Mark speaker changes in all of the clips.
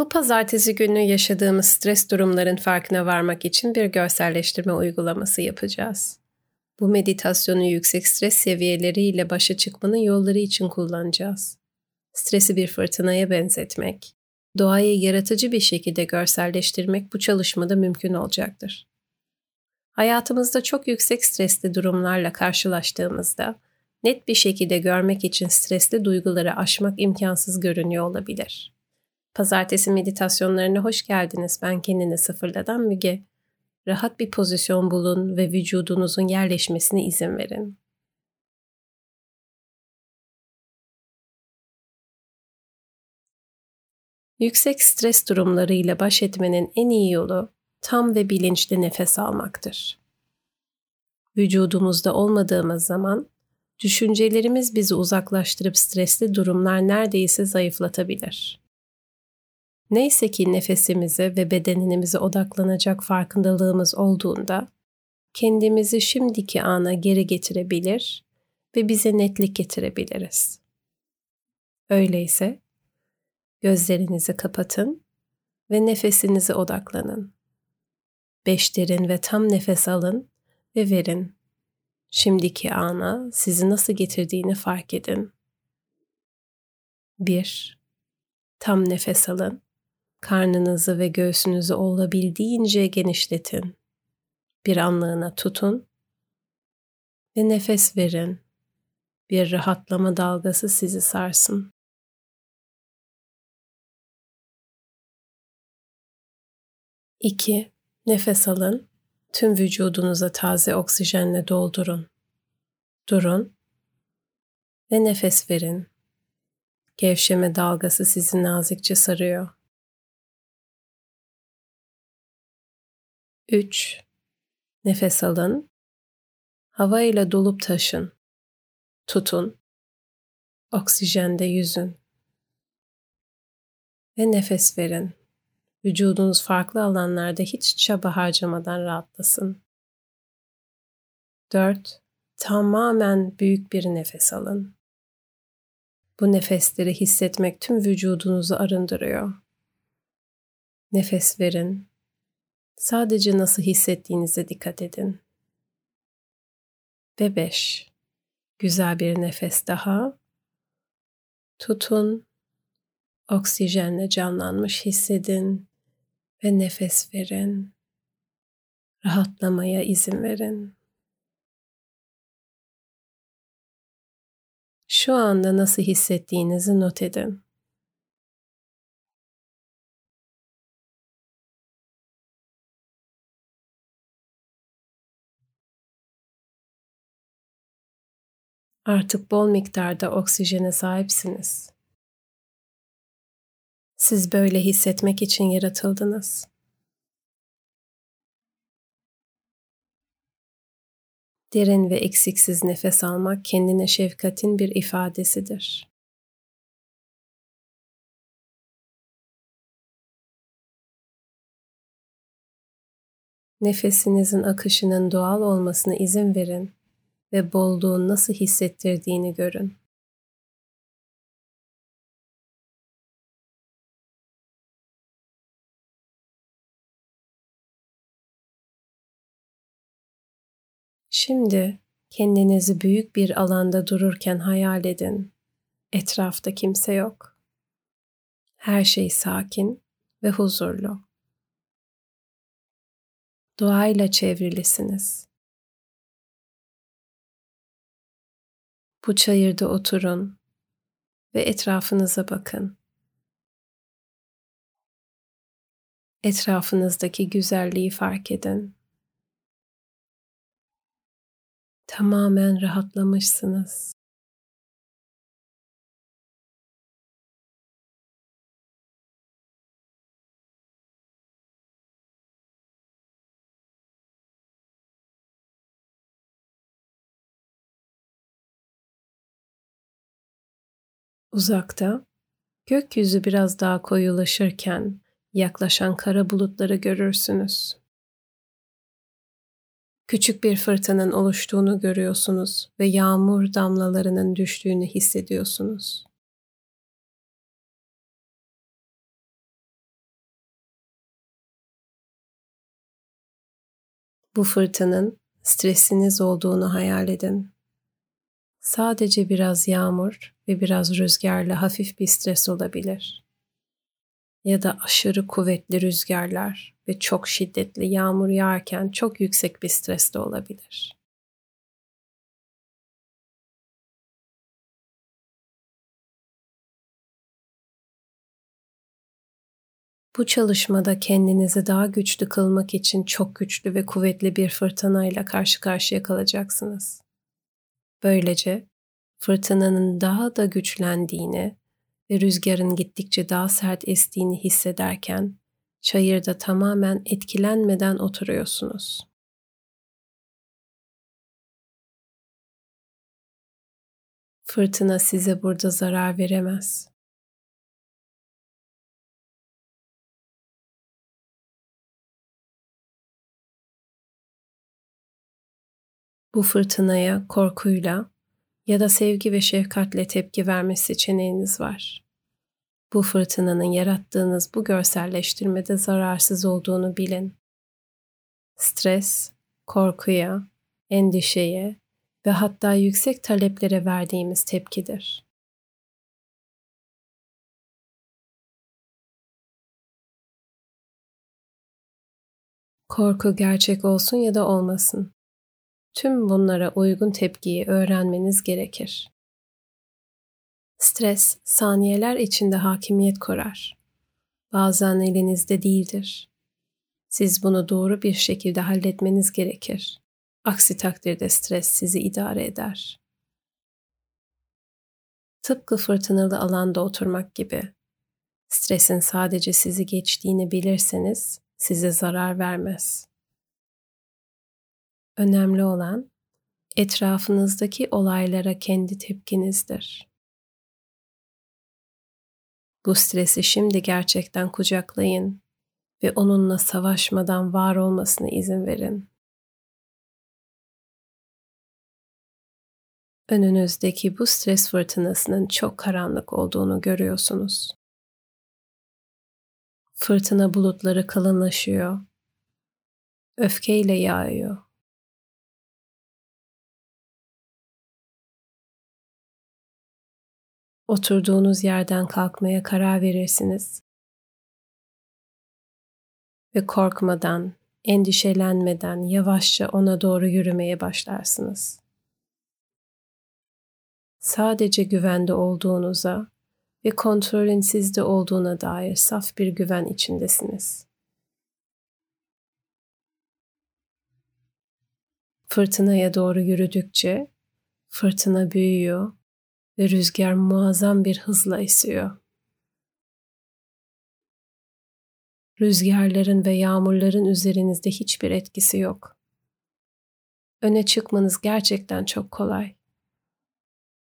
Speaker 1: Bu pazartesi günü yaşadığımız stres durumların farkına varmak için bir görselleştirme uygulaması yapacağız. Bu meditasyonu yüksek stres seviyeleriyle başa çıkmanın yolları için kullanacağız. Stresi bir fırtınaya benzetmek, doğayı yaratıcı bir şekilde görselleştirmek bu çalışmada mümkün olacaktır. Hayatımızda çok yüksek stresli durumlarla karşılaştığımızda net bir şekilde görmek için stresli duyguları aşmak imkansız görünüyor olabilir. Pazartesi meditasyonlarına hoş geldiniz. Ben kendini sıfırladan Müge. Rahat bir pozisyon bulun ve vücudunuzun yerleşmesine izin verin. Yüksek stres durumlarıyla baş etmenin en iyi yolu tam ve bilinçli nefes almaktır. Vücudumuzda olmadığımız zaman düşüncelerimiz bizi uzaklaştırıp stresli durumlar neredeyse zayıflatabilir. Neyse ki nefesimize ve bedenimize odaklanacak farkındalığımız olduğunda kendimizi şimdiki ana geri getirebilir ve bize netlik getirebiliriz. Öyleyse gözlerinizi kapatın ve nefesinize odaklanın. Beş derin ve tam nefes alın ve verin. Şimdiki ana sizi nasıl getirdiğini fark edin. 1. Tam nefes alın. Karnınızı ve göğsünüzü olabildiğince genişletin. Bir anlığına tutun ve nefes verin. Bir rahatlama dalgası sizi sarsın. İki, nefes alın. Tüm vücudunuza taze oksijenle doldurun. Durun ve nefes verin. Gevşeme dalgası sizi nazikçe sarıyor. 3. Nefes alın. Hava ile dolup taşın. Tutun. Oksijende yüzün. Ve nefes verin. Vücudunuz farklı alanlarda hiç çaba harcamadan rahatlasın. 4. Tamamen büyük bir nefes alın. Bu nefesleri hissetmek tüm vücudunuzu arındırıyor. Nefes verin. Sadece nasıl hissettiğinize dikkat edin. Ve 5. Güzel bir nefes daha. Tutun. Oksijenle canlanmış hissedin ve nefes verin. Rahatlamaya izin verin. Şu anda nasıl hissettiğinizi not edin. Artık bol miktarda oksijene sahipsiniz. Siz böyle hissetmek için yaratıldınız. Derin ve eksiksiz nefes almak kendine şefkatin bir ifadesidir. Nefesinizin akışının doğal olmasına izin verin ve bolluğun nasıl hissettirdiğini görün. Şimdi kendinizi büyük bir alanda dururken hayal edin. Etrafta kimse yok. Her şey sakin ve huzurlu. Doğayla çevrilisiniz. Bu çayırda oturun ve etrafınıza bakın. Etrafınızdaki güzelliği fark edin. Tamamen rahatlamışsınız. Uzakta, gökyüzü biraz daha koyulaşırken yaklaşan kara bulutları görürsünüz. Küçük bir fırtınanın oluştuğunu görüyorsunuz ve yağmur damlalarının düştüğünü hissediyorsunuz. Bu fırtının stresiniz olduğunu hayal edin. Sadece biraz yağmur ve biraz rüzgarla hafif bir stres olabilir. Ya da aşırı kuvvetli rüzgarlar ve çok şiddetli yağmur yağarken çok yüksek bir stres de olabilir. Bu çalışmada kendinizi daha güçlü kılmak için çok güçlü ve kuvvetli bir fırtınayla karşı karşıya kalacaksınız. Böylece fırtınanın daha da güçlendiğini ve rüzgarın gittikçe daha sert estiğini hissederken çayırda tamamen etkilenmeden oturuyorsunuz. Fırtına size burada zarar veremez. Bu fırtınaya korkuyla ya da sevgi ve şefkatle tepki verme seçeneğiniz var. Bu fırtınanın yarattığınız bu görselleştirmede zararsız olduğunu bilin. Stres, korkuya, endişeye ve hatta yüksek taleplere verdiğimiz tepkidir. Korku gerçek olsun ya da olmasın. Tüm bunlara uygun tepkiyi öğrenmeniz gerekir. Stres saniyeler içinde hakimiyet kurar. Bazen elinizde değildir. Siz bunu doğru bir şekilde halletmeniz gerekir. Aksi takdirde stres sizi idare eder. Tıpkı fırtınalı alanda oturmak gibi. Stresin sadece sizi geçtiğini bilirseniz size zarar vermez. Önemli olan etrafınızdaki olaylara kendi tepkinizdir. Bu stresi şimdi gerçekten kucaklayın ve onunla savaşmadan var olmasına izin verin. Önünüzdeki bu stres fırtınasının çok karanlık olduğunu görüyorsunuz. Fırtına bulutları kalınlaşıyor. Öfkeyle yağıyor. Oturduğunuz yerden kalkmaya karar verirsiniz. Ve korkmadan, endişelenmeden yavaşça ona doğru yürümeye başlarsınız. Sadece güvende olduğunuza ve kontrolün sizde olduğuna dair saf bir güven içindesiniz. Fırtınaya doğru yürüdükçe fırtına büyüyor ve rüzgar muazzam bir hızla esiyor. Rüzgarların ve yağmurların üzerinizde hiçbir etkisi yok. Öne çıkmanız gerçekten çok kolay.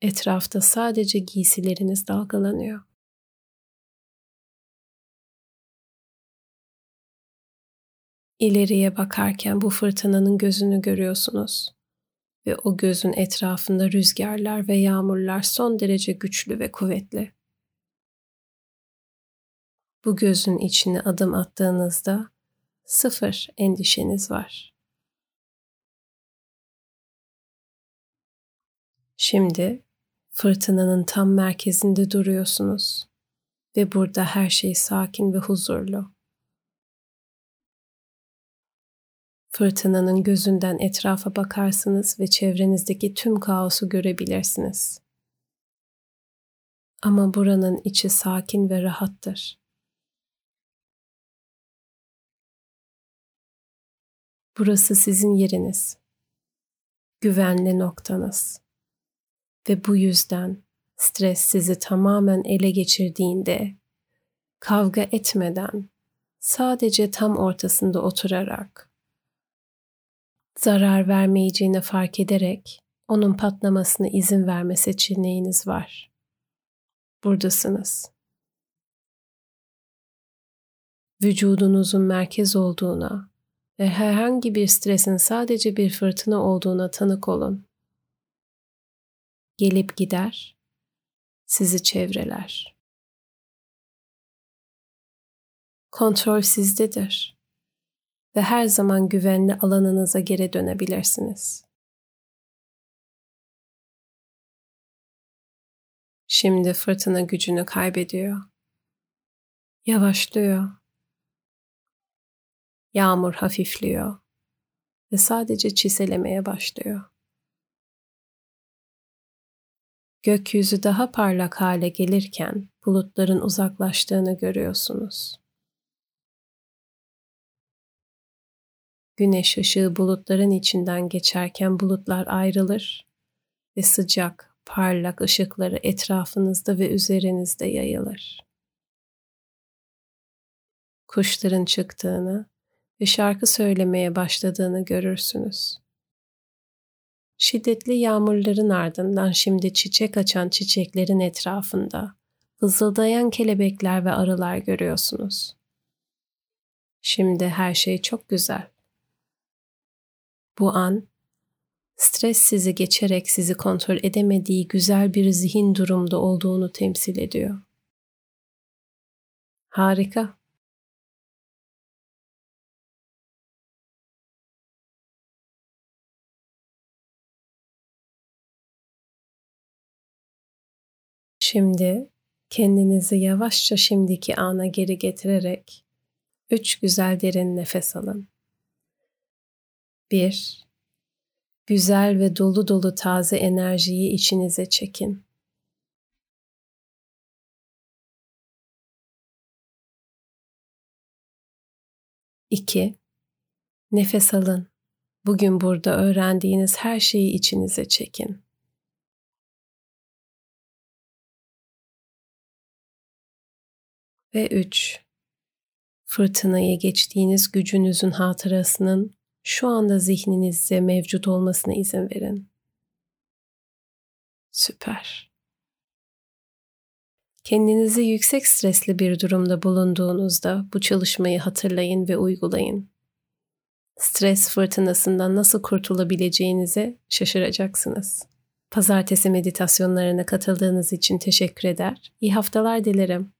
Speaker 1: Etrafta sadece giysileriniz dalgalanıyor. İleriye bakarken bu fırtınanın gözünü görüyorsunuz ve o gözün etrafında rüzgarlar ve yağmurlar son derece güçlü ve kuvvetli. Bu gözün içine adım attığınızda sıfır endişeniz var. Şimdi fırtınanın tam merkezinde duruyorsunuz ve burada her şey sakin ve huzurlu. Fırtınanın gözünden etrafa bakarsınız ve çevrenizdeki tüm kaosu görebilirsiniz. Ama buranın içi sakin ve rahattır. Burası sizin yeriniz. Güvenli noktanız. Ve bu yüzden stres sizi tamamen ele geçirdiğinde kavga etmeden sadece tam ortasında oturarak zarar vermeyeceğini fark ederek onun patlamasına izin verme seçeneğiniz var. Buradasınız. Vücudunuzun merkez olduğuna ve herhangi bir stresin sadece bir fırtına olduğuna tanık olun. Gelip gider, sizi çevreler. Kontrol sizdedir ve her zaman güvenli alanınıza geri dönebilirsiniz. Şimdi fırtına gücünü kaybediyor. Yavaşlıyor. Yağmur hafifliyor ve sadece çiselemeye başlıyor. Gökyüzü daha parlak hale gelirken bulutların uzaklaştığını görüyorsunuz. Güneş ışığı bulutların içinden geçerken bulutlar ayrılır ve sıcak, parlak ışıkları etrafınızda ve üzerinizde yayılır. Kuşların çıktığını ve şarkı söylemeye başladığını görürsünüz. Şiddetli yağmurların ardından şimdi çiçek açan çiçeklerin etrafında vızıldayan kelebekler ve arılar görüyorsunuz. Şimdi her şey çok güzel. Bu an stres sizi geçerek sizi kontrol edemediği güzel bir zihin durumda olduğunu temsil ediyor. Harika. Şimdi kendinizi yavaşça şimdiki ana geri getirerek üç güzel derin nefes alın. Bir, güzel ve dolu dolu taze enerjiyi içinize çekin. İki, nefes alın. Bugün burada öğrendiğiniz her şeyi içinize çekin. Ve üç, fırtınayı geçtiğiniz gücünüzün hatırasının şu anda zihninizde mevcut olmasına izin verin. Süper. Kendinizi yüksek stresli bir durumda bulunduğunuzda bu çalışmayı hatırlayın ve uygulayın. Stres fırtınasından nasıl kurtulabileceğinize şaşıracaksınız. Pazartesi meditasyonlarına katıldığınız için teşekkür eder. İyi haftalar dilerim.